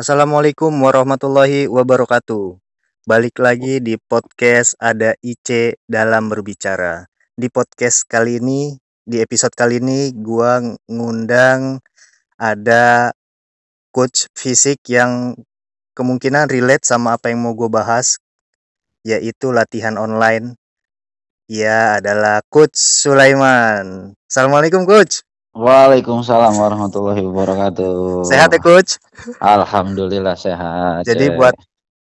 Assalamualaikum warahmatullahi wabarakatuh. Balik lagi di podcast ada IC dalam berbicara. Di podcast kali ini, di episode kali ini gua ngundang ada coach fisik yang kemungkinan relate sama apa yang mau gue bahas yaitu latihan online. Ya adalah coach Sulaiman. Assalamualaikum coach. Waalaikumsalam warahmatullahi wabarakatuh. Sehat ya coach? Alhamdulillah sehat. Jadi cek. buat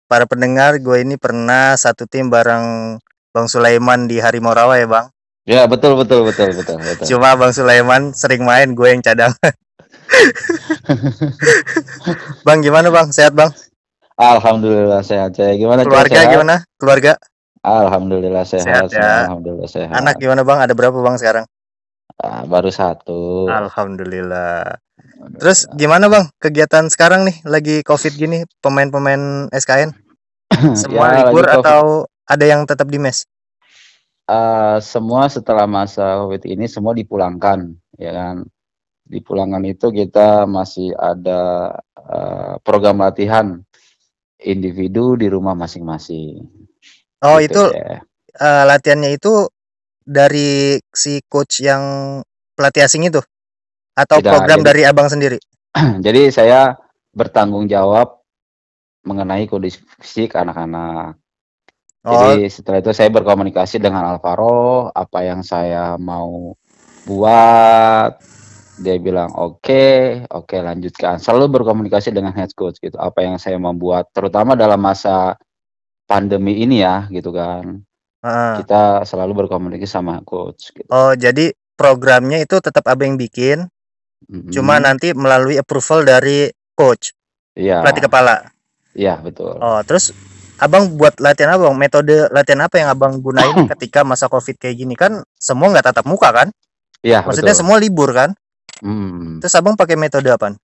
para pendengar, gue ini pernah satu tim bareng Bang Sulaiman di Harimau Rawa ya Bang. Ya betul betul betul betul betul. Cuma Bang Sulaiman sering main, gue yang cadang. bang gimana Bang? Sehat Bang? Alhamdulillah sehat. Cek. Gimana Cek? Keluarga Sehat? gimana? Keluarga? Alhamdulillah Sehat sehat. ya. Alhamdulillah sehat. Anak gimana Bang? Ada berapa Bang sekarang? Ah, baru satu. Alhamdulillah. Terus gimana Bang kegiatan sekarang nih lagi Covid gini pemain-pemain SKN semua Ya, libur lagi Covid. atau ada yang tetap di mes? Ah, semua setelah masa covid ini semua dipulangkan, ya kan? Dipulangkan itu kita masih ada ah, program latihan individu di rumah masing-masing. Oh Gitu itu ya. eh, latihannya itu dari si coach yang pelatih asing itu atau Tidak, program jadi- dari abang sendiri? Jadi saya bertanggung jawab mengenai kondisi fisik anak-anak. Oh, Jadi setelah itu saya berkomunikasi dengan Alvaro apa yang saya mau buat. Dia bilang oke, oke lanjutkan. Selalu berkomunikasi dengan head coach gitu. Apa yang saya membuat, terutama dalam masa pandemi ini ya, gitu kan. Heeh. Kita selalu berkomunikasi sama coach. Gitu. oh jadi programnya itu tetap abang yang bikin, Mm-mm. cuma nanti melalui approval dari coach Iya, pelatih kepala. iya betul. Oh terus abang buat latihan apa bang? Metode latihan apa yang abang gunain ketika masa covid kayak gini kan semua nggak tatap muka kan? Iya Maksudnya betul. semua libur kan? Hmm. Terus abang pakai metode apa?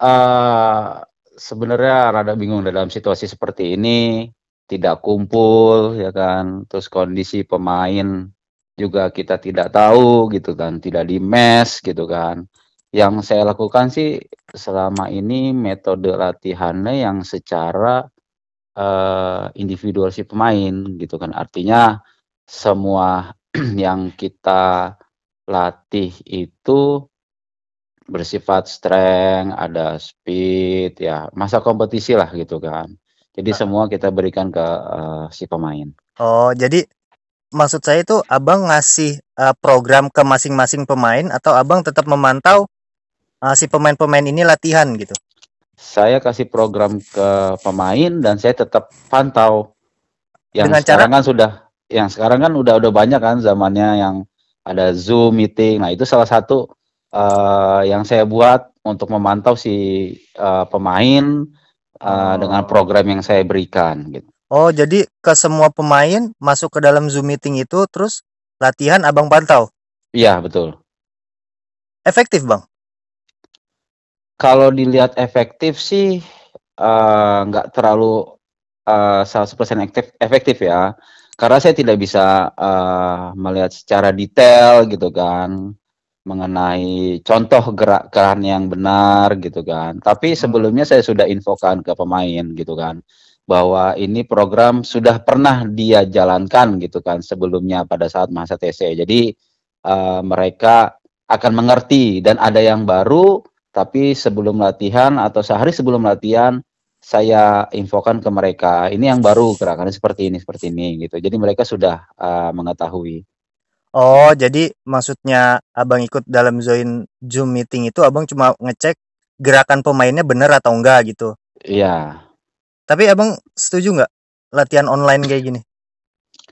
eh sebenarnya rada bingung dalam situasi seperti ini, tidak kumpul ya kan, terus kondisi pemain juga kita tidak tahu gitu kan, tidak di mes gitu kan. Yang saya lakukan sih selama ini metode latihannya yang secara eh, individual si pemain gitu kan. Artinya semua yang kita latih itu bersifat strength, ada speed, ya masa kompetisi lah gitu kan. Jadi semua kita berikan ke eh, si pemain. Oh jadi maksud saya itu abang ngasih eh, program ke masing-masing pemain atau abang tetap memantau eh, si pemain-pemain ini latihan gitu? Saya kasih program ke pemain dan saya tetap pantau. Yang Dengan cara- sekarang kan sudah, yang sekarang kan udah udah banyak kan zamannya yang ada Zoom meeting. Nah itu salah satu eh, yang saya buat untuk memantau si eh, pemain eh, dengan program yang saya berikan gitu. Oh jadi ke semua pemain masuk ke dalam Zoom meeting itu terus latihan abang pantau? Iya betul. Efektif bang? Kalau dilihat efektif sih eh, nggak terlalu eh, 100% efektif, efektif ya. Karena saya tidak bisa eh, melihat secara detail gitu kan mengenai contoh gerakan yang benar gitu kan. Tapi sebelumnya saya sudah infokan ke pemain gitu kan bahwa ini program sudah pernah dia jalankan gitu kan sebelumnya pada saat masa TC. Jadi eh, mereka akan mengerti dan ada yang baru tapi sebelum latihan atau sehari sebelum latihan saya infokan ke mereka ini yang baru gerakannya seperti ini seperti ini gitu jadi mereka sudah uh, mengetahui Oh jadi maksudnya abang ikut dalam join Zoom meeting itu abang cuma ngecek gerakan pemainnya bener atau enggak gitu? iya Tapi abang setuju nggak latihan online kayak gini?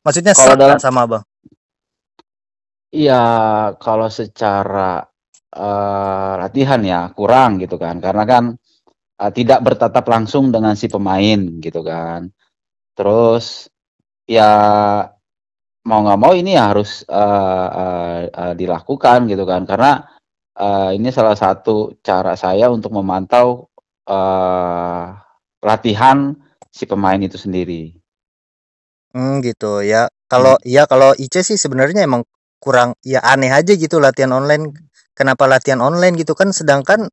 Maksudnya Kalau dalam- sama abang? iya kalau secara uh, latihan ya kurang gitu kan karena kan uh, tidak bertatap langsung dengan si pemain gitu kan terus ya mau nggak mau ini harus uh, uh, uh, dilakukan gitu kan karena uh, ini salah satu cara saya untuk memantau uh, latihan si pemain itu sendiri. Hmm, gitu ya. Kalau ya kalau IC sih sebenarnya emang kurang ya aneh aja gitu latihan online. Kenapa latihan online gitu kan sedangkan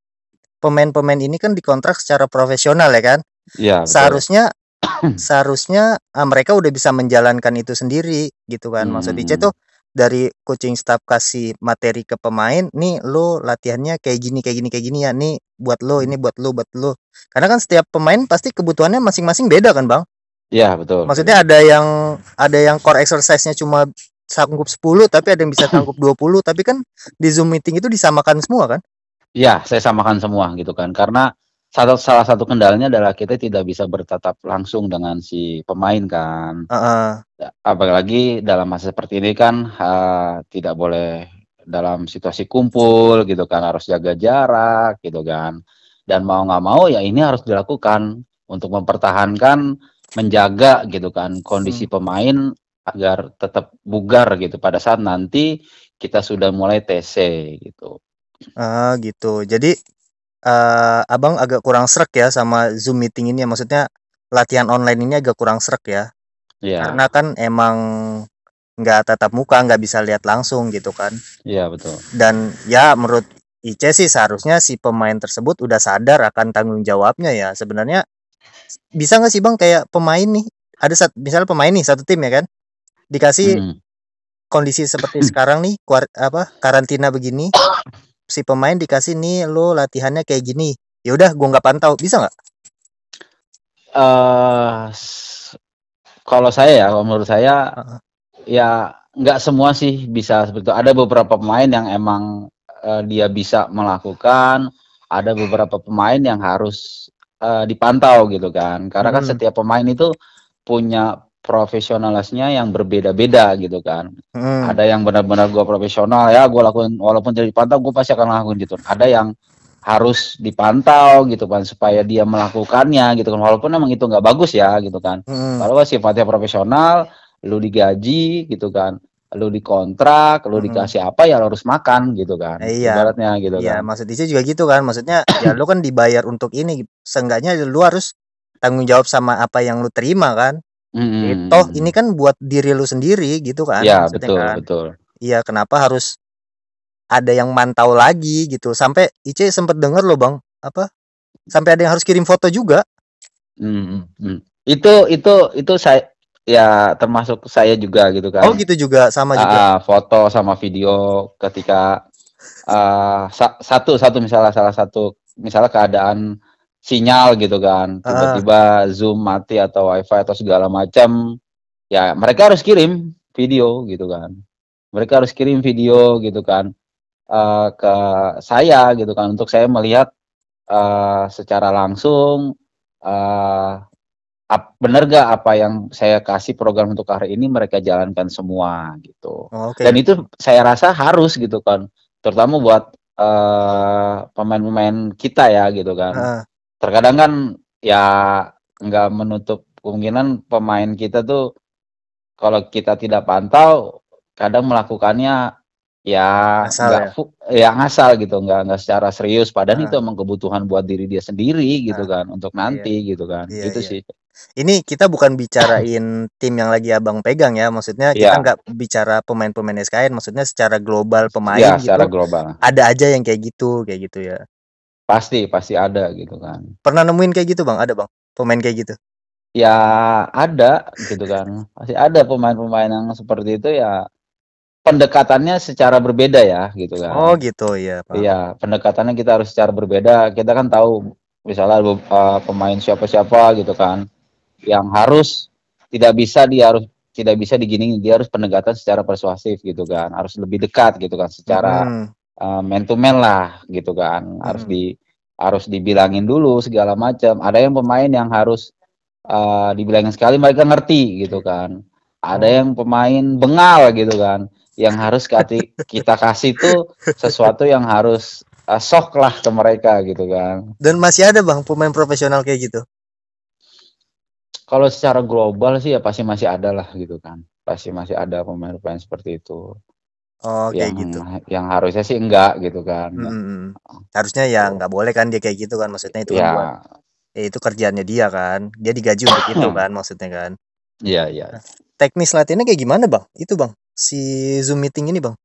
pemain-pemain ini kan dikontrak secara profesional ya kan. Iya. Seharusnya seharusnya uh, mereka udah bisa menjalankan itu sendiri gitu kan. Maksud Ice Hmm. tuh dari coaching staff kasih materi ke pemain, nih lo latihannya kayak gini kayak gini kayak gini ya. Nih buat lo, ini buat lo, buat lo. Karena kan setiap pemain pasti kebutuhannya masing-masing beda kan, Bang? Iya, betul. Maksudnya ada yang ada yang core exercise-nya cuma sanggup 10 tapi ada yang bisa sanggup 20 tapi kan di Zoom meeting itu disamakan semua kan? Iya, saya samakan semua gitu kan. Karena satu salah satu kendalanya adalah kita tidak bisa bertatap langsung dengan si pemain kan. Ya, apalagi dalam masa seperti ini kan uh, tidak boleh dalam situasi kumpul gitu kan harus jaga jarak gitu kan dan mau nggak mau ya ini harus dilakukan untuk mempertahankan menjaga gitu kan kondisi pemain agar tetap bugar gitu pada saat nanti kita sudah mulai TC gitu. Ah, gitu. Jadi eh Abang agak kurang srek ya sama Zoom meeting ini ya. Maksudnya latihan online ini agak kurang srek ya. Iya, Karena kan emang nggak tatap muka, nggak bisa lihat langsung gitu kan. iya betul. Dan ya menurut Ice sih seharusnya si pemain tersebut udah sadar akan tanggung jawabnya ya. Sebenarnya bisa nggak sih Bang kayak pemain nih ada sat, misalnya pemain nih satu tim ya kan dikasih Mm. kondisi seperti sekarang nih kuar, apa karantina begini si pemain dikasih nih lo latihannya kayak gini ya udah gua nggak pantau bisa nggak eh s- kalau saya ya, kalau menurut saya Heeh. ya nggak semua sih bisa seperti itu. Ada beberapa pemain yang emang eh, dia bisa melakukan, ada beberapa pemain yang harus eh, dipantau gitu kan. Karena kan Hmm. setiap pemain itu punya profesionalisnya yang berbeda-beda gitu kan. Hmm. Ada yang benar-benar gua profesional ya, gua lakuin walaupun tidak dipantau, gue pasti akan lakuin gitu. Ada yang harus dipantau gitu kan supaya dia melakukannya gitu kan walaupun emang itu nggak bagus ya gitu kan Hmm. kalau sifatnya profesional lu digaji gitu kan lu dikontrak lu Mm-mm. dikasih apa ya lu harus makan gitu kan Eh, iya. ibaratnya gitu ya kan maksud Ice juga gitu kan maksudnya ya lu kan dibayar untuk ini seenggaknya lu harus tanggung jawab sama apa yang lu terima kan Mm-mm. toh ini kan buat diri lu sendiri gitu kan ya maksudnya betul kan betul Iya, kenapa harus ada yang mantau lagi gitu. Sampai Ice sempet denger loh, Bang, apa? Sampai ada yang harus kirim foto juga. Mm, mm. itu itu itu saya ya termasuk saya juga gitu kan Oh, gitu juga sama juga. Ah, foto sama video ketika ah, sa- satu satu misalnya salah satu misalnya keadaan sinyal gitu kan Ah. tiba-tiba zoom mati atau wifi atau segala macam ya mereka harus kirim video gitu kan mereka harus kirim video gitu kan eh, ke saya gitu kan untuk saya melihat eh, secara langsung eh ap- bener gak apa yang saya kasih program untuk hari ini mereka jalankan semua gitu Oh, Oke. dan itu saya rasa harus gitu kan terutama buat pemain-pemain kita ya gitu kan Heeh. Terkadang kan ya nggak menutup kemungkinan pemain kita tuh kalau kita tidak pantau kadang melakukannya ya Ngasal nggak ya? ya ngasal gitu nggak nggak secara serius padahal Ah. itu emang kebutuhan buat diri dia sendiri gitu kan untuk nanti gitu kan Iya, itu iya. sih Ini kita bukan bicarain tim yang lagi Abang pegang ya. Maksudnya kita Iya. nggak bicara pemain-pemain SKN, maksudnya secara global pemain ya gitu. secara global Ada aja yang kayak gitu, kayak gitu ya. Pasti pasti ada gitu kan Pernah nemuin kayak gitu, Bang? Ada, Bang? Pemain kayak gitu. ya ada gitu kan masih ada pemain-pemain yang seperti itu ya pendekatannya secara berbeda ya gitu kan Oh, gitu ya, Pak. iya pendekatannya kita harus secara berbeda kita kan tahu misalnya uh, pemain siapa-siapa gitu kan yang harus tidak bisa dia harus tidak bisa digini dia harus pendekatan secara persuasif gitu kan harus lebih dekat gitu kan secara Hmm. Uh, man to man lah gitu kan. Harus Mm. di harus dibilangin dulu segala macam. Ada yang pemain yang harus uh, dibilangin sekali mereka ngerti gitu kan. Ada Oh. yang pemain bengal gitu kan. Yang harus kati, kita kasih tuh sesuatu yang harus uh, sok lah ke mereka gitu kan. Dan masih ada, Bang, pemain profesional kayak gitu. kalau secara global sih ya pasti masih ada lah gitu kan. Pasti masih ada pemain-pemain seperti itu Oh, kayak yang gitu. yang harusnya sih enggak gitu kan. Mm-mm. Harusnya ya nggak boleh kan dia kayak gitu kan. Maksudnya itu kan buat ya ya itu kerjaannya dia kan. Dia digaji untuk itu kan maksudnya kan. Iya iya. Teknis latihannya kayak gimana bang? Itu bang. Si zoom meeting ini bang.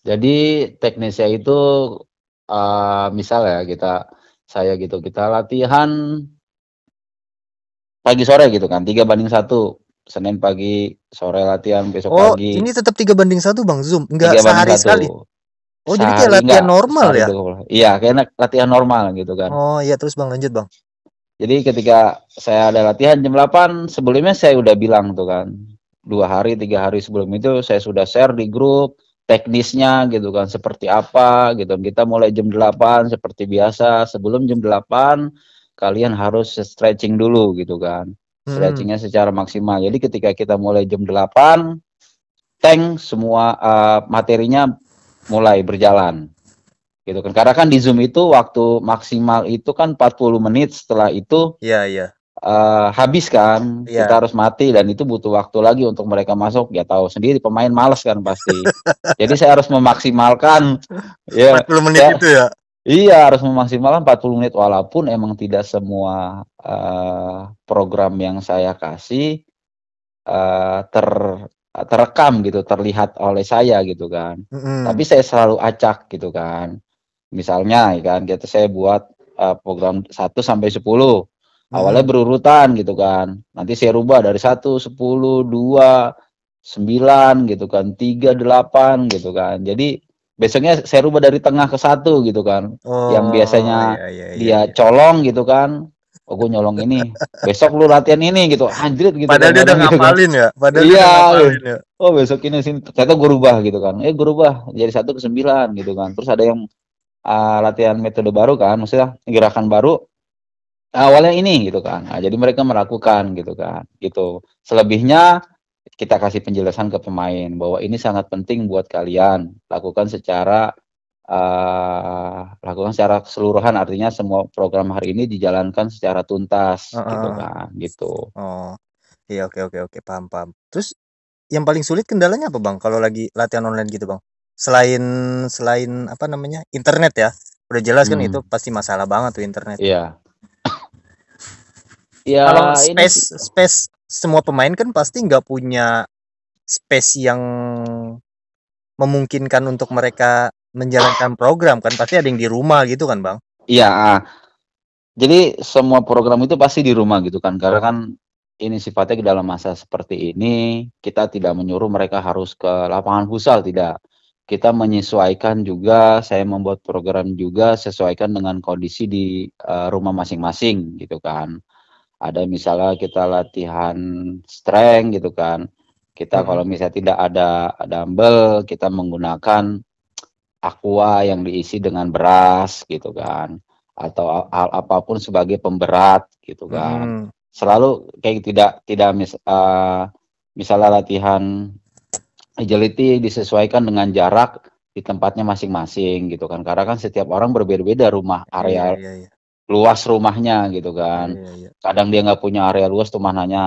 Jadi teknisnya itu eee, misal ya kita saya gitu, kita latihan pagi sore gitu kan, 3:1, Senin pagi, sore latihan, besok Oh, pagi. ini tetap 3:1 Bang, Zoom? Enggak 3:1. sehari sekali? Oh, jadi kayak Sehari latihan enggak, normal sehari ya? Iya, kayak na latihan normal gitu kan. Oh, iya terus Bang, lanjut Bang. Jadi ketika saya ada latihan jam 8, sebelumnya saya udah bilang tuh kan, 2 hari, 3 hari sebelum itu saya sudah share di grup teknisnya gitu kan, seperti apa gitu. Kita mulai jam 8 seperti biasa, sebelum jam 8 kalian harus stretching dulu gitu kan. Mhm. Stretching-nya secara maksimal. Jadi ketika kita mulai jam 8, tank semua, eee, materinya mulai berjalan, gitu kan. Karena kan di Zoom itu waktu maksimal itu kan 40 menit, setelah itu, Iya iya. eee, habis kan, Iya. kita harus mati dan itu butuh waktu lagi untuk mereka masuk, ya tahu sendiri pemain males kan pasti. Jadi saya harus memaksimalkan ya, 40 menit saya itu ya? Iya, harus memaksimalkan 40 menit walaupun emang tidak semua, eee, program yang saya kasih, eee, ter terekam gitu, terlihat oleh saya gitu kan. Tapi Mhm. saya selalu acak gitu kan. Misalnya ya kan, gitu saya buat, eee, program 1 sampai 10, awalnya Mhm. berurutan gitu kan, nanti saya rubah dari 1, 10, 2, 9 gitu kan, 3, 8 gitu kan. Jadi besoknya saya rubah dari tengah ke 1 gitu kan. Yang Oh, biasanya iya iya iya dia iya. colong gitu kan, "Oh, gue nyolong ini, besok lu latihan ini," gitu, anjrit gitu Padahal dia udah gitu kan. ngapalin ya? Padahal dia Iya, udah ngapalin ya? "Oh, besok ini sini," ternyata gue rubah gitu kan, eh, gue rubah jadi 1 ke 9 gitu kan. Terus ada yang, eee, latihan metode baru kan, maksudnya gerakan baru, awalnya ini gitu kan. Nah, jadi mereka melakukan gitu kan, gitu. Selebihnya kita kasih penjelasan ke pemain bahwa ini sangat penting buat kalian, lakukan secara, eee, lakukan secara keseluruhan, artinya semua program hari ini dijalankan secara tuntas Heeh gitu heeh. kan, gitu. Oh, iya, oke oke oke, paham paham. Terus yang paling sulit kendalanya apa Bang, kalau lagi latihan online gitu Bang? Selain selain apa namanya, internet ya? Udah jelas kan itu Hmm. pasti masalah banget tuh internet. Iya. Kalau Ya ini space space semua pemain kan pasti nggak punya space yang memungkinkan untuk mereka menjalankan program kan, pasti ada yang di rumah gitu kan Bang? Iya, ah. Jadi semua program itu pasti di rumah gitu kan, karena kan ini sifatnya ke dalam masa seperti ini, kita tidak menyuruh mereka harus ke lapangan futsal, tidak. Kita menyesuaikan juga, saya membuat program juga sesuaikan dengan kondisi di, eee, rumah masing-masing gitu kan. Ada misalnya kita latihan strength gitu kan, kita kalau Mhm. misalnya tidak ada dumbbell, kita menggunakan aqua yang diisi dengan beras gitu kan, atau hal apa pun sebagai pemberat gitu kan. Mhm. Selalu kayak tidak tidak mis eee, misalnya latihan agility disesuaikan dengan jarak di tempatnya masing-masing gitu kan, karena kan setiap orang berbeda-beda rumah Iya area iya iya. Luas rumahnya gitu kan. iya iya. Kadang dia nggak punya area luas cuman hanya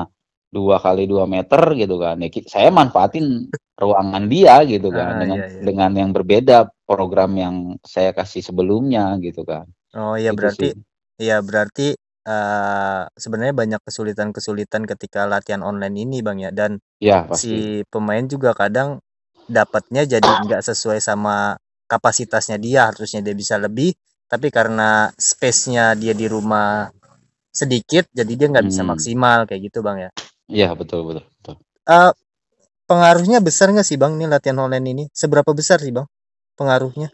2 kali 2 meter gitu kan, ya saya manfaatin ruangan dia gitu kan, Heeh, dengan iya iya. dengan yang berbeda program yang saya kasih sebelumnya gitu kan. Oh, iya Itu berarti sih. iya berarti, eee, sebenarnya banyak kesulitan-kesulitan ketika latihan online ini Bang ya, dan Iya, pasti. si pemain juga kadang dapatnya jadi nggak sesuai sama kapasitasnya dia, harusnya dia bisa lebih, tapi karena space-nya dia di rumah sedikit, jadi dia nggak bisa Hmm. maksimal, kayak gitu Bang ya? Iya, betul betul betul. Eee, pengaruhnya besar nggak sih Bang, nih latihan online ini? Seberapa besar sih Bang, pengaruhnya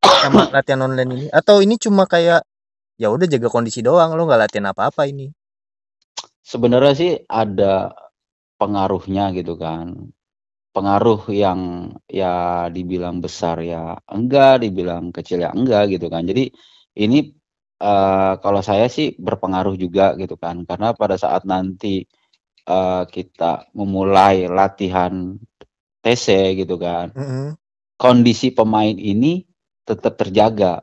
sama latihan online ini? Atau ini cuma kayak, ya udah jaga kondisi doang, lu nggak latihan apa-apa ini? Sebenarnya sih ada pengaruhnya gitu kan. Pengaruh yang ya dibilang besar ya enggak, dibilang kecil ya enggak gitu kan. Jadi ini, eee, kalau saya sih berpengaruh juga gitu kan, karena pada saat nanti, eee, kita memulai latihan TC gitu kan, Mhm. kondisi pemain ini tetap terjaga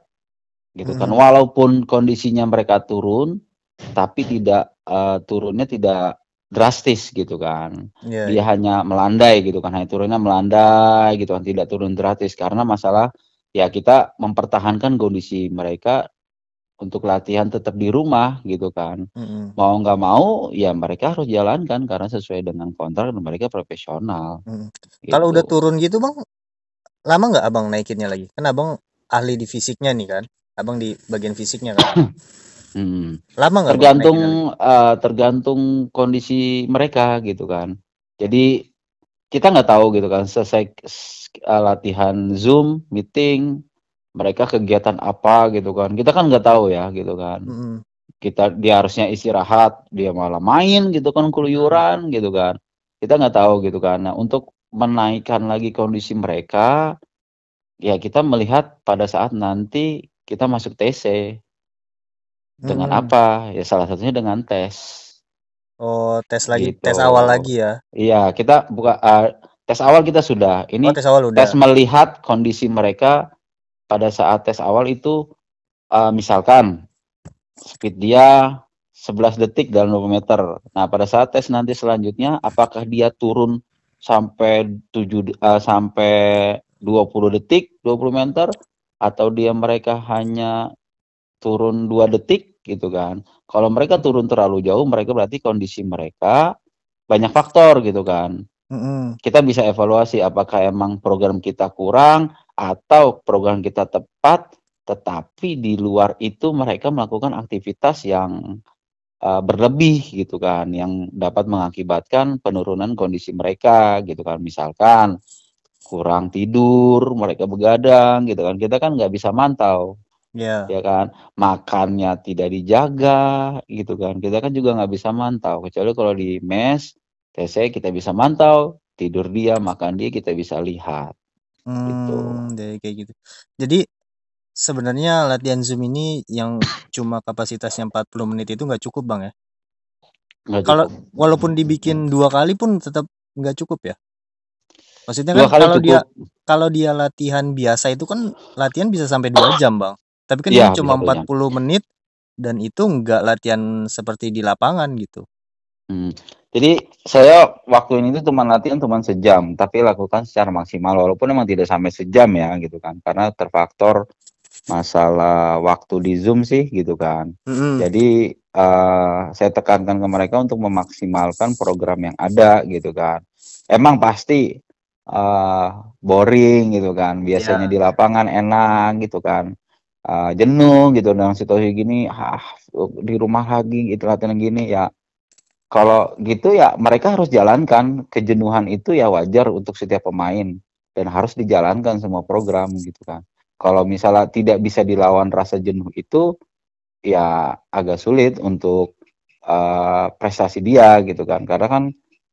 gitu kan. Mhm. Walaupun kondisinya mereka turun, tapi tidak, eee, turunnya tidak drastis gitu kan. Iya Dia iya. hanya melandai gitu kan, hanya turunnya melandai gitu kan, tidak turun drastis. Karena masalah ya kita mempertahankan kondisi mereka untuk latihan tetap di rumah gitu kan. Mhm. Mau nggak mau ya mereka harus jalankan karena sesuai dengan kontrak dan mereka profesional, Mhm. Kalau udah gitu. turun gitu Bang, lama nggak Abang naikinnya lagi? Kan Abang ahli di fisiknya nih kan. Abang di bagian fisiknya kan. Hmm. Lama nggak Tergantung uh, tergantung kondisi mereka gitu kan. Jadi kita nggak tahu gitu kan selesai uh, latihan Zoom, meeting, mereka kegiatan apa gitu kan. Kita kan nggak tahu ya gitu kan. Mm-mm. Kita dia harusnya istirahat, dia malah main gitu kan keluyuran gitu kan. Kita nggak tahu gitu kan. Nah, untuk menaikkan lagi kondisi mereka, ya kita melihat pada saat nanti kita masuk TC. Dengan Mm-mm. apa? Ya salah satunya dengan tes. Oh, tes lagi, Gitu. tes awal lagi ya. Iya, kita buka uh, tes awal kita sudah. Oh, Ini tes awal udah. tes melihat kondisi mereka pada saat tes awal itu uh, misalkan speed dia 11 detik dalam 20 meter. Nah, pada saat tes nanti selanjutnya apakah dia turun sampai 7 uh, sampai 20 detik 20 meter atau dia mereka hanya turun 2 detik gitu kan. Kalau mereka turun terlalu jauh, mereka berarti kondisi mereka banyak faktor gitu kan. Mm-mm. Kita bisa evaluasi apakah emang program kita kurang atau program kita tepat, tetapi di luar itu mereka melakukan aktivitas yang uh, berlebih gitu kan, yang dapat mengakibatkan penurunan kondisi mereka gitu kan. Misalkan kurang tidur, mereka begadang gitu kan. Kita kan nggak bisa mantau Ya. ya kan makannya tidak dijaga gitu kan kita kan juga nggak bisa mantau kecuali kalau di mes TC kita bisa mantau tidur dia makan dia kita bisa lihat gitu Hmm, jadi kayak gitu. Jadi sebenarnya latihan Zoom ini yang cuma kapasitasnya 40 menit itu nggak cukup, Bang ya? nggak Kalau cukup walaupun dibikin dua kali pun tetap nggak cukup ya? Maksudnya dua kan kali kalau dia cukup kalau dia latihan biasa itu kan latihan bisa sampai dua jam, Bang. Tapi kan iya cuma jam 40 menit dan itu nggak latihan seperti di lapangan gitu. Hmm. Jadi saya waktu ini tuh cuma latihan cuma sejam, tapi lakukan secara maksimal walaupun emang tidak sampai sejam ya gitu kan, karena terfaktor masalah waktu di Zoom sih gitu kan. Mm-mm. Jadi eh, saya tekankan ke mereka untuk memaksimalkan program yang ada gitu kan. Emang pasti eh, boring gitu kan, biasanya Ya. di lapangan enak gitu kan. Eh, jenuh gitu dalam situasi gini, ah di rumah lagi gitu latihan gini ya kalau gitu ya mereka harus jalankan kejenuhan itu ya wajar untuk setiap pemain dan harus dijalankan semua program gitu kan. Kalau misalnya tidak bisa dilawan rasa jenuh itu ya agak sulit untuk uh, prestasi dia gitu kan. Karena kan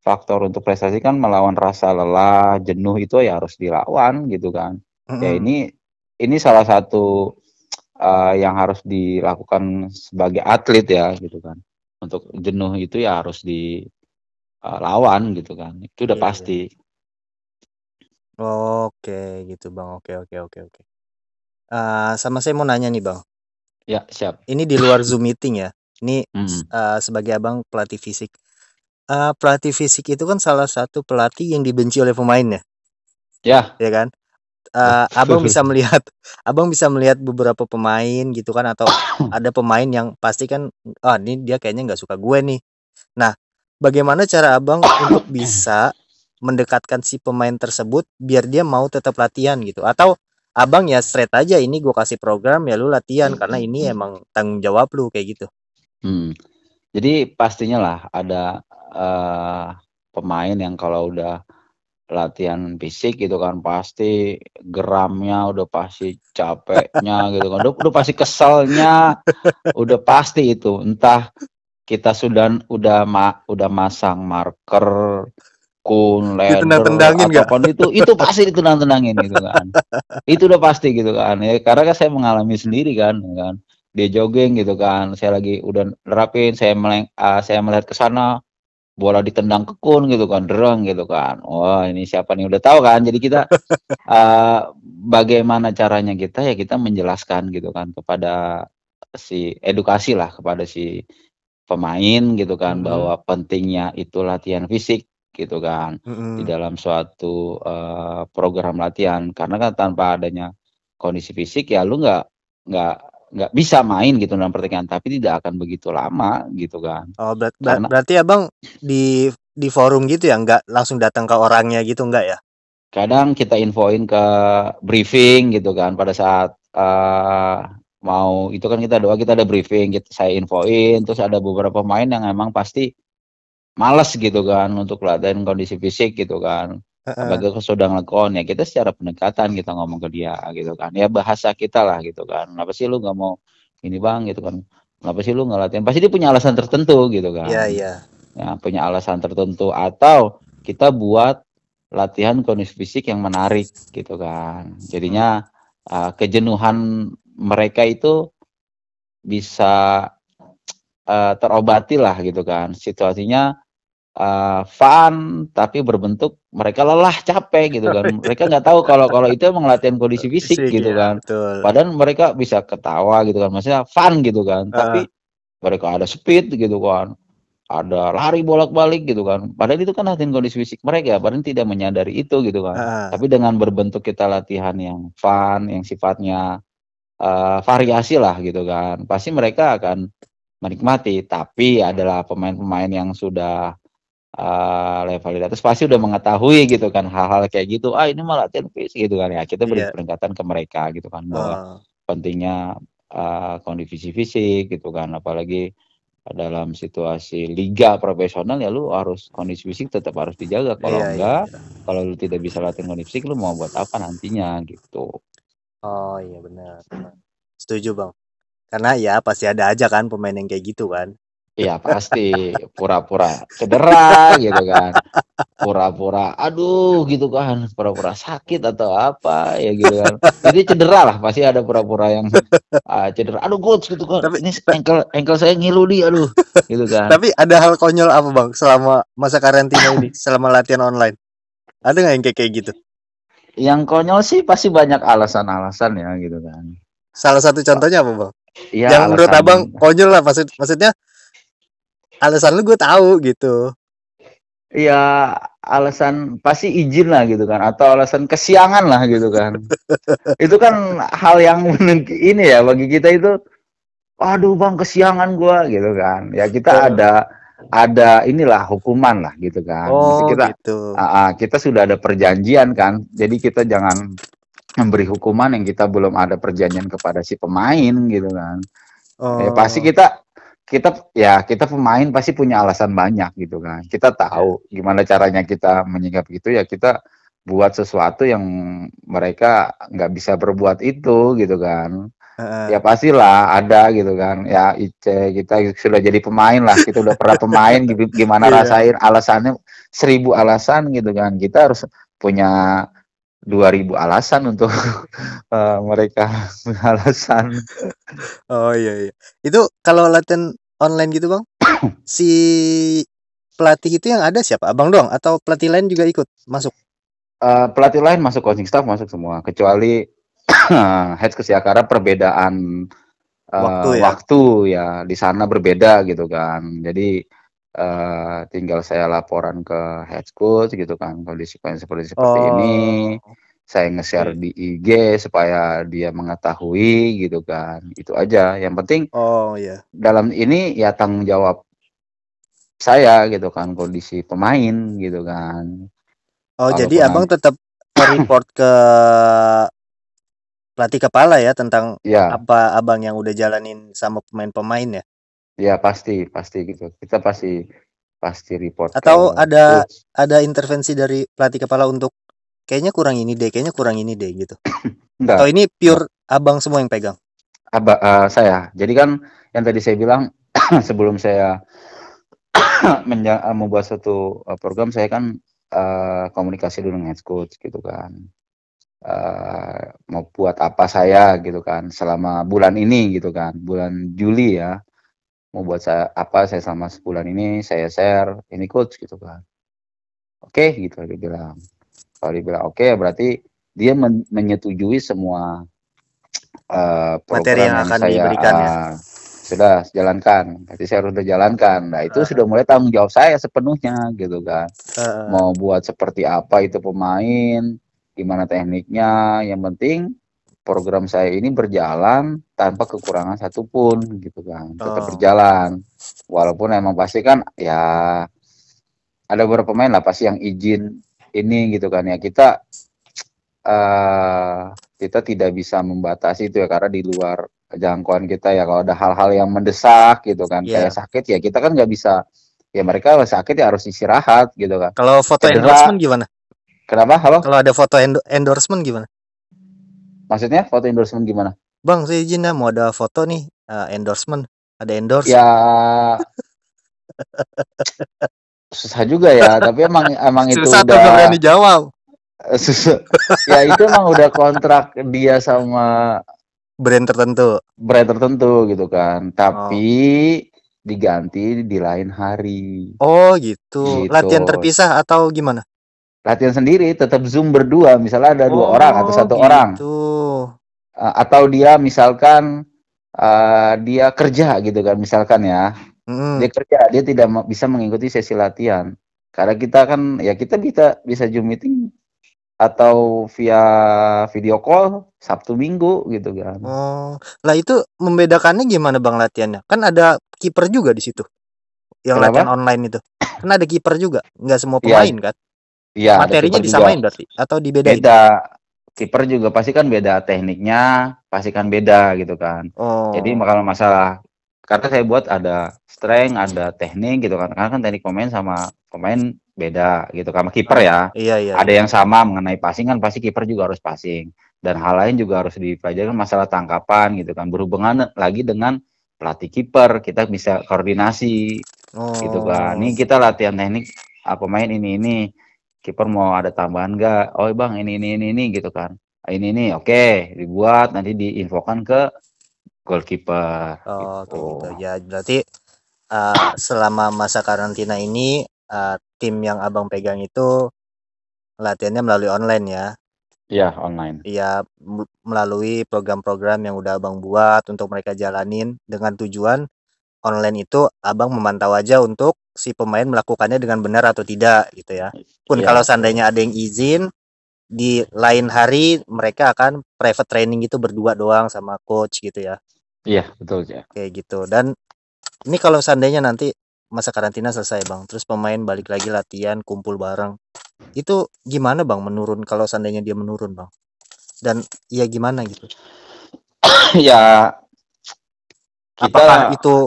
faktor untuk prestasi kan melawan rasa lelah, jenuh itu ya harus dilawan gitu kan. Ya ini ini salah satu uh, yang harus dilakukan sebagai atlet ya gitu kan untuk jenuh itu ya harus dilawan gitu kan itu udah Iya, iya. pasti Oke, gitu Bang. Oke, oke, oke, oke. Eh, sama saya mau nanya nih Bang. ya siap Ini di luar Zoom meeting ya. Ini Hmm. eh, sebagai abang pelatih fisik. Eh, pelatih fisik itu kan salah satu pelatih yang dibenci oleh pemainnya, ya ya kan? Eh, abang bisa melihat, abang bisa melihat beberapa pemain gitu kan, atau ada pemain yang pasti kan, ah ini dia kayaknya nggak suka gue nih. Nah, bagaimana cara abang untuk bisa mendekatkan si pemain tersebut biar dia mau tetap latihan gitu? Atau abang ya straight aja ini gue kasih program ya lu latihan karena ini emang tanggung jawab lu kayak gitu. Hmm. Jadi pastinya lah ada eh, pemain yang kalau udah latihan fisik gitu kan pasti geramnya udah pasti capeknya gitu kan. Udah, udah pasti keselnya udah pasti itu. Entah kita sudah udah ma, udah masang marker kun nggak? ataupun itu itu pasti ditendang-tendangin gitu kan. Itu udah pasti gitu kan. Ya karena kan saya mengalami sendiri kan kan. Dia jogging gitu kan. Saya lagi udah nerapin saya meleng ah, saya melihat ke sana bola ditendang ke kun gitu kan dereng gitu kan. Wah ini siapa nih? Udah tahu kan? Jadi kita ah, bagaimana caranya kita? Ya kita menjelaskan gitu kan kepada si edukasi lah kepada si pemain gitu kan Mm-mm. bahwa pentingnya itu latihan fisik gitu kan di Mm-mm. dalam suatu eh, program latihan. Karena kan tanpa adanya kondisi fisik ya lu nggak nggak nggak bisa main gitu dalam pertandingan tapi tidak akan begitu lama gitu kan Oh, ber- karena berarti abang di di forum gitu ya, nggak langsung datang ke orangnya gitu nggak ya? kadang kita infoin ke briefing gitu kan pada saat uh, mau itu kan kita doa kita ada briefing, kita saya infoin, terus ada beberapa pemain yang emang pasti males gitu kan untuk latihan kondisi fisik gitu kan. Apalagi kalau sudah ngekon ya kita secara pendekatan kita ngomong ke dia gitu kan. Ya bahasa kita lah gitu kan. Kenapa sih lu nggak mau ini bang gitu kan. Kenapa sih lu nggak latihan? Pasti dia punya alasan tertentu gitu kan. Iya, iya. Ya, punya alasan tertentu atau kita buat latihan kondisi fisik yang menarik gitu kan. Jadinya uh, kejenuhan mereka itu bisa uh, terobati lah gitu kan. Situasinya uh, fun tapi berbentuk mereka lelah capek gitu kan. Mereka nggak tahu kalau kalau itu emang latihan kondisi fisik, fisik gitu ya, kan. betul. padahal mereka bisa ketawa gitu kan. Maksudnya fun gitu kan. Uh. tapi mereka ada speed gitu kan. Ada lari bolak-balik gitu kan. Padahal itu kan latihan kondisi fisik mereka padahal tidak menyadari itu gitu kan. Uh. tapi dengan berbentuk kita latihan yang fun yang sifatnya uh, variasi lah gitu kan. Pasti mereka akan menikmati. Tapi adalah pemain-pemain yang sudah uh, level di atas pasti udah mengetahui gitu kan hal-hal kayak gitu. Ah ini malah latihan fisik gitu kan. Ya kita beri yeah. peringatan ke mereka gitu kan bahwa uh. pentingnya uh, kondisi fisik gitu kan. Apalagi dalam situasi liga profesional ya lu harus kondisi fisik tetap harus dijaga. Kalau yeah, iya, enggak yeah. kalau lu tidak bisa latihan kondisi fisik lu mau buat apa nantinya gitu. Oh iya benar. Setuju bang. Karena ya pasti ada aja kan pemain yang kayak gitu kan Iya pasti pura-pura cedera gitu kan, pura-pura aduh gitu kan, pura-pura sakit atau apa ya gitu kan. Jadi cedera lah pasti ada pura-pura yang uh, cedera. Aduh coach gitu kan. Tapi ini engkel engkel saya ngilu di aduh gitu kan. Tapi ada hal konyol apa bang selama masa karantina ini, selama latihan online? Ada nggak yang kayak kayak gitu? Yang konyol sih pasti banyak alasan-alasan ya gitu kan. Salah satu contohnya apa bang? Ya, yang alasan... menurut abang konyol lah maksud maksudnya alasan lu gue tahu gitu. Iya alasan pasti izin lah gitu kan. Atau alasan kesiangan lah gitu kan. Itu kan hal yang ini ya bagi kita itu aduh bang kesiangan gua gitu kan. Ya kita oh. ada ada inilah hukuman lah gitu kan. Oh, kita gitu. uh, kita sudah ada perjanjian kan. Jadi kita jangan memberi hukuman yang kita belum ada perjanjian kepada si pemain gitu kan. Oh. ya, pasti kita kita ya kita pemain pasti punya alasan banyak gitu kan. Kita tahu gimana caranya kita menyikapi itu ya kita buat sesuatu yang mereka nggak bisa berbuat itu gitu kan. Uh. ya pastilah ada gitu kan. Ya Ice kita sudah jadi pemain lah. Kita udah pernah pemain gimana yeah. rasain alasannya? Seribu alasan gitu kan. Kita harus punya dua ribu alasan untuk uh, mereka alasan. Oh iya iya. Itu kalau latihan online gitu, Bang, si pelatih itu yang ada siapa? Abang doang atau pelatih lain juga ikut masuk? Uh, pelatih lain masuk coaching staff masuk semua kecuali head ya karena perbedaan uh, waktu, ya? waktu ya di sana berbeda gitu kan. Jadi uh, tinggal saya laporan ke head coach gitu kan kondisi kondisi seperti seperti oh. ini saya nge-share di IG supaya dia mengetahui gitu kan. Itu aja. Yang penting oh ya dalam ini ya tanggung jawab saya gitu kan kondisi pemain gitu kan. Oh Kalau jadi abang tetap report ke pelatih kepala ya tentang ya. apa abang yang udah jalanin sama pemain-pemain ya ya pasti pasti gitu kita pasti pasti report atau ada coach. ada intervensi dari pelatih kepala untuk kayaknya kurang ini deh, kayaknya kurang ini deh gitu. Enggak. Atau ini pure abang semua yang pegang? Aba, uh, saya. Jadi kan yang tadi saya bilang sebelum saya menja- uh, membuat satu uh, program, saya kan uh, komunikasi dulu dengan coach gitu kan. Uh, mau buat apa saya gitu kan selama bulan ini gitu kan bulan Juli ya mau buat saya apa saya selama sebulan ini saya share ini coach gitu kan oke okay, gitu dia bilang kalau dibilang oke okay, berarti dia men menyetujui semua uh, materi yang, yang akan saya, diberikan uh, ya. Ah, sudah jalankan. Berarti saya harus jalankan. Nah itu uh. sudah mulai tanggung jawab saya sepenuhnya gitu kan. Uh. Mau buat seperti apa itu pemain, gimana tekniknya. Yang penting program saya ini berjalan tanpa kekurangan satupun gitu kan. Tetap oh. berjalan. Walaupun emang pasti kan ya ada beberapa pemain lah pasti yang izin ini gitu kan ya kita uh, kita tidak bisa membatasi itu ya karena di luar jangkauan kita ya kalau ada hal-hal yang mendesak gitu kan Iya. kayak sakit ya kita kan nggak bisa ya mereka sakit ya harus istirahat gitu kan Kalau foto Cedera. endorsement gimana? kenapa halo Kalau ada foto endo- endorsement gimana? Maksudnya foto endorsement gimana Bang, saya izin ya mau ada foto nih eh, endorsement, ada endorse. ya susah juga ya tapi emang emang itu Susah udah berani jawab. susah ya itu emang udah kontrak dia sama Brand tertentu. brand tertentu gitu kan tapi Oh. diganti di lain hari Oh gitu. Gitu. Latihan terpisah atau gimana? Latihan sendiri tetap zoom berdua misalnya ada dua Oh, orang atau satu orang gitu. Uh, atau dia misalkan uh, dia kerja gitu kan misalkan ya Mm. dia kerja dia tidak bisa mengikuti sesi latihan karena kita kan ya kita bisa bisa zoom meeting atau via video call Sabtu Minggu gitu kan Oh, lah itu membedakannya gimana Bang latihannya? Kan ada kiper juga di situ. Yang Kenapa? latihan online itu. Kan ada kiper juga. Nggak semua Iya, pemain kan? Iya, Materinya kiper juga. disamain berarti atau dibedain? beda kiper juga pasti kan beda tekniknya pasti kan beda gitu kan Oh. jadi kalau masalah karena saya buat ada strength ada teknik gitu kan karena kan teknik pemain sama pemain beda gitu sama kiper ya Iya iya. ada yang sama mengenai passing kan pasti kiper juga harus passing dan hal lain juga harus dipelajari kan masalah tangkapan gitu kan berhubungan lagi dengan pelatih kiper kita bisa koordinasi Oh. gitu kan ini kita latihan teknik ah, pemain ini ini kiper mau ada tambahan enggak oh bang ini ini ini ini gitu kan ini ini oke dibuat nanti diinfokan ke goalkeeper Oh, gitu. gitu. Ya, berarti uh, selama masa karantina ini uh, tim yang Abang pegang itu latihannya melalui online ya. ya online Iya, melalui program-program yang udah Abang buat untuk mereka jalanin dengan tujuan online itu Abang memantau aja untuk si pemain melakukannya dengan benar atau tidak gitu ya. Pun Iya, kalau seandainya ada yang izin di lain hari mereka akan private training itu berdua doang sama coach gitu ya. iya betul ya Kayak gitu. Dan ini kalau seandainya nanti masa karantina selesai, Bang, terus pemain balik lagi latihan, kumpul bareng. Itu gimana, Bang, menurun kalau seandainya dia menurun, Bang? Dan ya gimana gitu? ya kita Apakah itu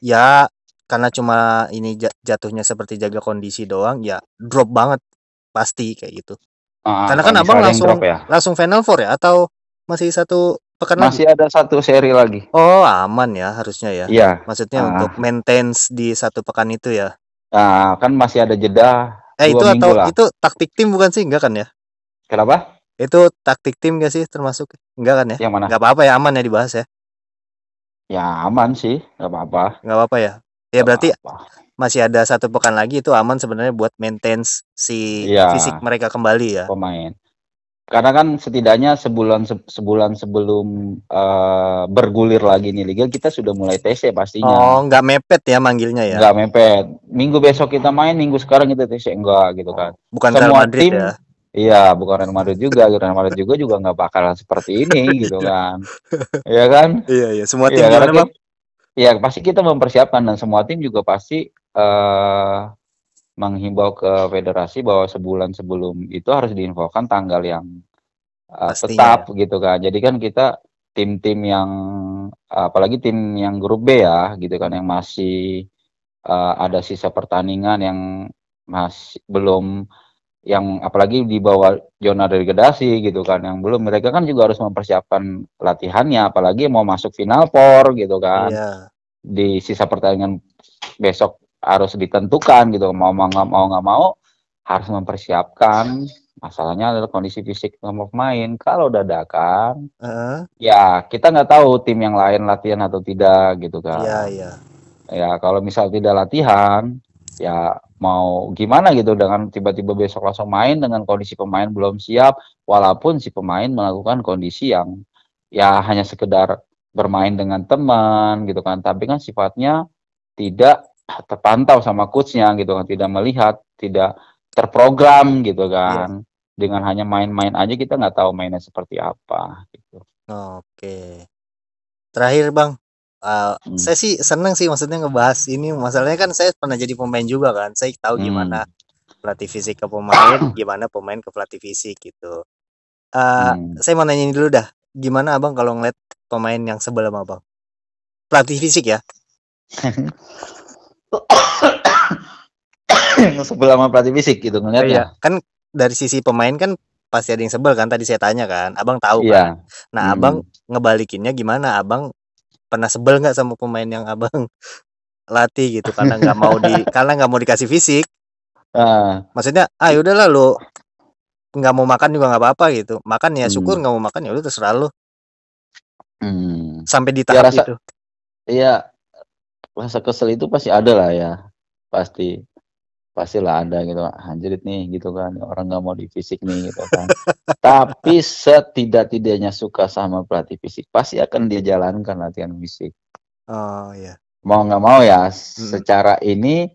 ya karena cuma ini ja- jatuhnya seperti jaga kondisi doang, ya drop banget pasti kayak gitu. ah, Karena kalau kan abang misalnya yang langsung drop ya langsung Final Four ya atau masih satu pekan lagi? masih ada satu seri lagi Oh, aman ya harusnya ya. iya Maksudnya Ah. untuk maintain di satu pekan itu ya. nah, kan masih ada jeda Eh itu dua minggu atau lah itu taktik tim bukan sih? Enggak kan ya? kenapa Itu taktik tim gak sih termasuk? Enggak kan ya? yang mana Enggak apa-apa ya aman ya dibahas ya. Ya aman sih nggak apa-apa Enggak apa-apa ya. Ya Nggak berarti apa-apa. masih ada satu pekan lagi itu aman sebenarnya buat maintain si Iya. fisik mereka kembali ya. pemain. Karena kan setidaknya sebulan se- sebulan sebelum eh, bergulir lagi nih liga kita sudah mulai TC pastinya. Oh, enggak mepet ya manggilnya ya. Nggak mepet. Minggu besok kita main, minggu sekarang kita TC enggak gitu kan. Bukan Real Semua Madrid tim ya. Iya, bukan Real Madrid juga. Real Madrid juga juga nggak bakalan seperti ini gitu kan. Iya kan? Iya, iya. Semua tim Iya, gimana, Bang? kita- Iya, pasti kita mempersiapkan dan semua tim juga pasti eh menghimbau ke federasi bahwa sebulan sebelum itu harus diinfokan tanggal yang Pastinya. tetap gitu kan. Jadi kan kita tim-tim yang apalagi tim yang grup B ya gitu kan yang masih eh, ada sisa pertandingan yang masih belum yang apalagi di bawah zona degradasi gitu kan yang belum mereka kan juga harus mempersiapkan latihannya apalagi mau masuk final por gitu kan Iya. di sisa pertandingan besok harus ditentukan gitu mau mau nggak mau nggak mau harus mempersiapkan masalahnya adalah kondisi fisik sama pemain kalau dadakan Heeh. ya kita nggak tahu tim yang lain latihan atau tidak gitu kan Iya, iya. ya kalau misal tidak latihan ya mau gimana gitu dengan tiba-tiba besok langsung main dengan kondisi pemain belum siap walaupun si pemain melakukan kondisi yang ya hanya sekedar bermain dengan teman gitu kan tapi kan sifatnya tidak terpantau sama coachnya gitu kan tidak melihat tidak terprogram gitu kan dengan hanya main-main aja kita nggak tahu mainnya seperti apa gitu Oke. Terakhir, Bang. Uh, Hmm. saya sih seneng sih maksudnya ngebahas ini. Masalahnya kan saya pernah jadi pemain juga kan. Saya tahu Hmm. gimana pelatih fisik ke pemain, gimana pemain ke pelatih fisik gitu. Eh, Hmm. saya mau nanya ini dulu dah. Gimana Abang kalau ngeliat pemain yang sebel sama Abang? Pelatih fisik ya? Sebel sama pelatih fisik gitu Iya, ngeliatnya. kan dari sisi pemain kan pasti ada yang sebel kan tadi saya tanya kan. Abang tahu kan. Iya. Nah, Hmm. Abang ngebalikinnya gimana? Abang pernah sebel nggak sama pemain yang Abang latih gitu karena nggak mau di karena nggak mau dikasih fisik? Ah, Maksudnya, ah ya udahlah lu nggak mau makan juga nggak apa-apa gitu. Makan ya syukur, hmm. nggak mau makan ya udah terserah lu. Hmm. Sampai di Ya tahap rasa itu. iya rasa kesel itu pasti ada lah ya. Pasti pastilah ada gitu. Anjrit nih gitu kan. Orang nggak mau di fisik nih gitu kan. Tapi setidak-tidaknya suka sama pelatih fisik pasti akan dia jalankan latihan fisik. Oh iya. Mau nggak mau ya Hmm. secara ini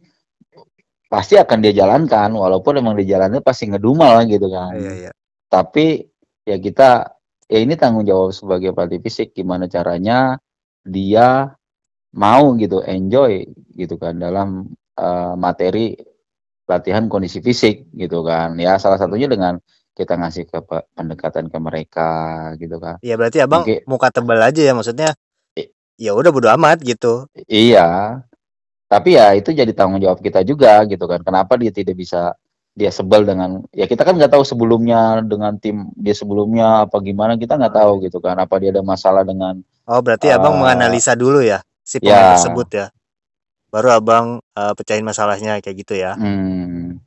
pasti akan dia jalankan walaupun emang dia jalannya pasti ngedumel gitu kan. Iya iya. Tapi ya kita ya ini tanggung jawab sebagai pelatih fisik gimana caranya dia mau gitu enjoy gitu kan dalam eh, materi latihan kondisi fisik gitu kan. Ya salah satunya dengan kita ngasih ke pe- pendekatan ke mereka gitu kan. Ya berarti Abang Mungkin muka tebal aja ya maksudnya. Ya udah bodo amat gitu. iya, tapi ya itu jadi tanggung jawab kita juga gitu kan. Kenapa dia tidak bisa dia sebel dengan ya kita kan nggak tahu sebelumnya dengan tim dia sebelumnya apa gimana kita nggak tahu iya. gitu kan apa dia ada masalah dengan Oh berarti Abang eh menganalisa dulu ya si pemain ya tersebut ya. Baru Abang eh, pecahin masalahnya kayak gitu ya. hmm,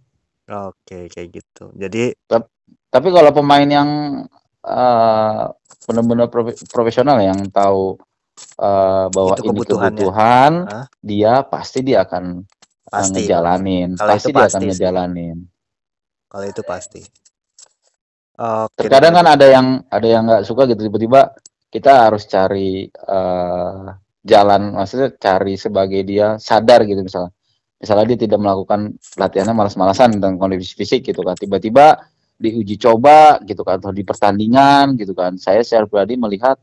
Oke, kayak gitu. Jadi tap- tapi kalau pemain yang eh, benar-benar profe- profesional yang tahu eh, bahwa itu ini kebutuhannya. kebutuhan Hah? dia pasti dia akan eh, Pasti. ngejalanin Kalau itu pasti dia akan pasti sih. ngejalanin Kalau itu pasti. Oke deh terkadang kan ada yang ada yang nggak suka gitu tiba-tiba kita harus cari eh, jalan maksudnya cari sebagai dia sadar gitu misalnya. Misalnya dia tidak melakukan latihannya malas-malasan tentang kondisi fisik gitu kan. Tiba-tiba diuji coba gitu kan atau di pertandingan gitu kan. Saya secara pribadi melihat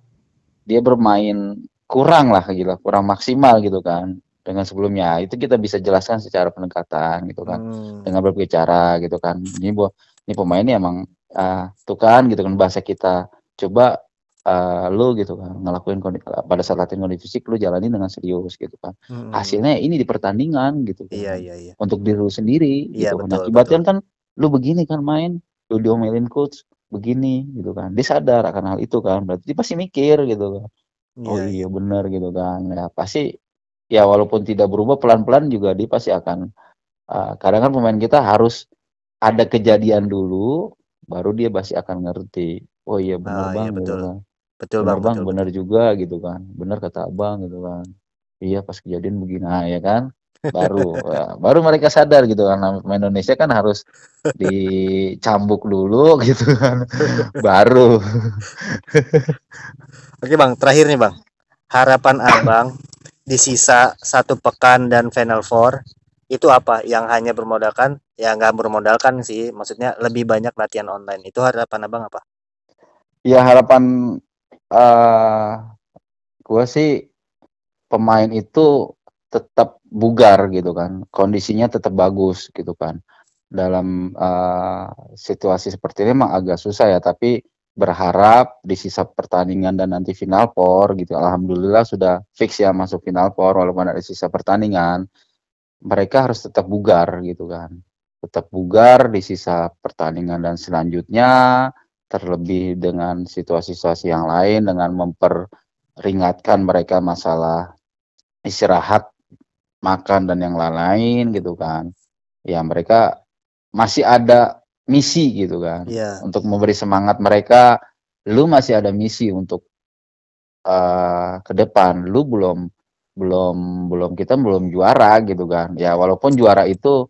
dia bermain kurang lah gila kurang maksimal gitu kan dengan sebelumnya. Itu kita bisa jelaskan secara pendekatan gitu kan Hmm. dengan berbagai cara gitu kan. Ini bu ini pemain ini emang ah, tuh kan gitu kan bahasa kita. Coba ah, lu gitu kan ngelakuin pada saat latihan kondisi fisik lu jalani dengan serius gitu kan Hmm. hasilnya ini di pertandingan gitu Iya kan iya iya. untuk diri lu sendiri Iya gitu kan betul betul. akibatnya kan lu begini kan main lu diomelin coach begini gitu kan dia sadar akan hal itu kan berarti dia pasti mikir gitu kan oh Iya iya. iya benar gitu kan ya pasti ya walaupun tidak berubah pelan-pelan juga dia pasti akan ah, kadang kan pemain kita harus ada kejadian dulu baru dia pasti akan ngerti oh iya benar Ah iya bang gitu betul. kan Betul benar Bang, bang betul benar betul. juga gitu kan benar kata abang gitu kan iya pas kejadian begini nah ya kan baru ya, baru mereka sadar gitu kan Indonesia kan harus dicambuk dulu gitu kan baru Oke Bang, terakhir nih Bang. Harapan Abang di sisa satu pekan dan Final Four itu apa? Yang hanya bermodalkan, ya nggak bermodalkan sih. Maksudnya lebih banyak latihan online. Itu harapan Abang apa? ya harapan eh gue sih pemain itu tetap bugar gitu kan. Kondisinya tetap bagus gitu kan. Dalam eh, situasi seperti ini memang agak susah ya tapi berharap di sisa pertandingan dan nanti final four gitu alhamdulillah sudah fix ya masuk final four walaupun ada sisa pertandingan mereka harus tetap bugar gitu kan. Tetap bugar di sisa pertandingan dan selanjutnya terlebih dengan situasi-situasi yang lain dengan memperingatkan mereka masalah istirahat makan dan yang lain-lain gitu kan. Ya mereka masih ada misi gitu kan. Iya. untuk memberi semangat mereka lu masih ada misi untuk eh ke depan. Lu belum belum belum kita belum juara gitu kan. Ya walaupun juara itu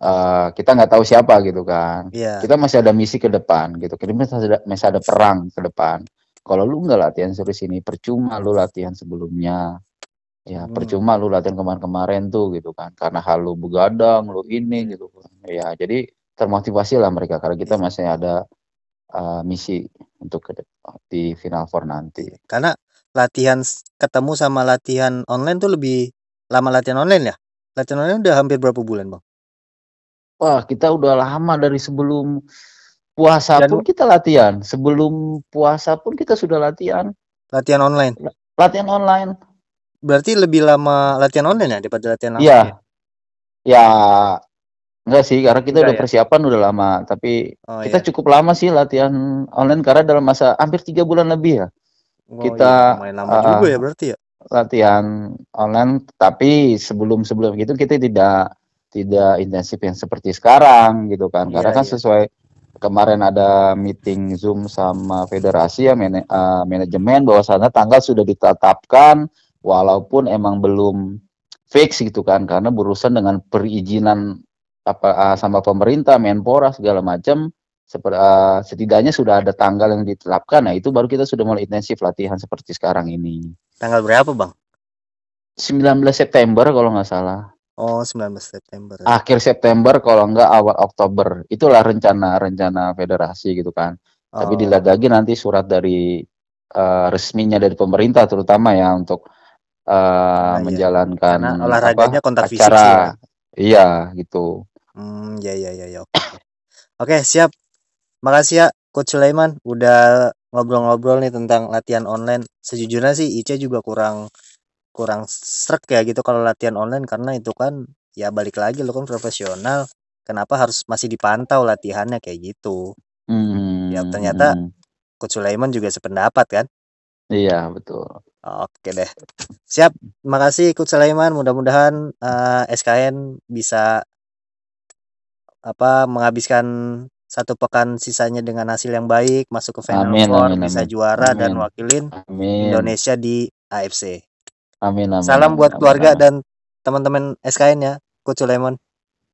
eh kita nggak tahu siapa gitu kan Iya. kita masih ada misi ke depan gitu kita masih ada masih ada perang ke depan kalau lu nggak latihan serius ini percuma lu latihan sebelumnya ya Hmm. percuma lu latihan kemarin-kemarin tuh gitu kan karena hal lu begadang lu ini gitu kan ya jadi termotivasi lah mereka karena kita Iya. masih ada eh, misi untuk ke depan di final four nanti Iya. Karena latihan ketemu sama latihan online tuh lebih lama latihan online ya? Latihan online udah hampir berapa bulan Bang? Wah kita udah lama dari sebelum Puasa Dan pun kita latihan, sebelum puasa pun kita sudah latihan. latihan online. Latihan online. Berarti lebih lama latihan online ya daripada latihan langsung Iya. ya? Ya, enggak sih, karena kita Enggak udah ya? persiapan udah lama, tapi Oh kita iya. cukup lama sih latihan online karena dalam masa hampir tiga bulan lebih ya. Oh Kita iya, lama uh, juga ya berarti ya. latihan online, tapi sebelum sebelum itu kita tidak tidak intensif yang seperti sekarang gitu kan, karena Iya kan iya. sesuai kemarin ada meeting Zoom sama federasi ya mana- uh, manajemen bahwasannya tanggal sudah ditetapkan walaupun emang belum fix gitu kan karena berurusan dengan perizinan apa uh, sama pemerintah Menpora segala macam seper, uh, setidaknya sudah ada tanggal yang ditetapkan nah itu baru kita sudah mulai intensif latihan seperti sekarang ini Tanggal berapa, Bang? 19 September kalau nggak salah Oh, 19 September. akhir September kalau nggak awal Oktober itulah rencana rencana federasi gitu kan tapi Oh, dilihat lagi nanti surat dari uh, resminya dari pemerintah terutama ya untuk uh, karena iya. menjalankan apa olahraganya kontak fisik sih ya. acara iya gitu Hmm, ya ya ya ya. Oke. Oke, siap. Makasih ya Coach Sulaiman udah ngobrol-ngobrol nih tentang latihan online. Sejujurnya sih Ice juga kurang kurang srek ya gitu kalau latihan online karena itu kan ya balik lagi lo kan profesional. Kenapa harus masih dipantau latihannya kayak gitu? Ya Hmm, ternyata hmm. Coach Sulaiman juga sependapat kan? iya betul Oke deh. Siap. Makasih Coach Sulaiman. Mudah-mudahan eh, SKN bisa apa menghabiskan satu pekan sisanya dengan hasil yang baik, masuk ke Final amin Four, amin bisa amin juara dan amin wakilin amin Indonesia di AFC. Amin amin Salam amin buat amin keluarga amin dan teman-teman SKN ya, Coach Sulaiman.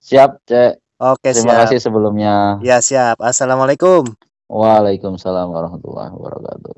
siap cek Oke, terima siap. kasih sebelumnya Ya, siap. Assalamualaikum. Waalaikumsalam warahmatullahi wabarakatuh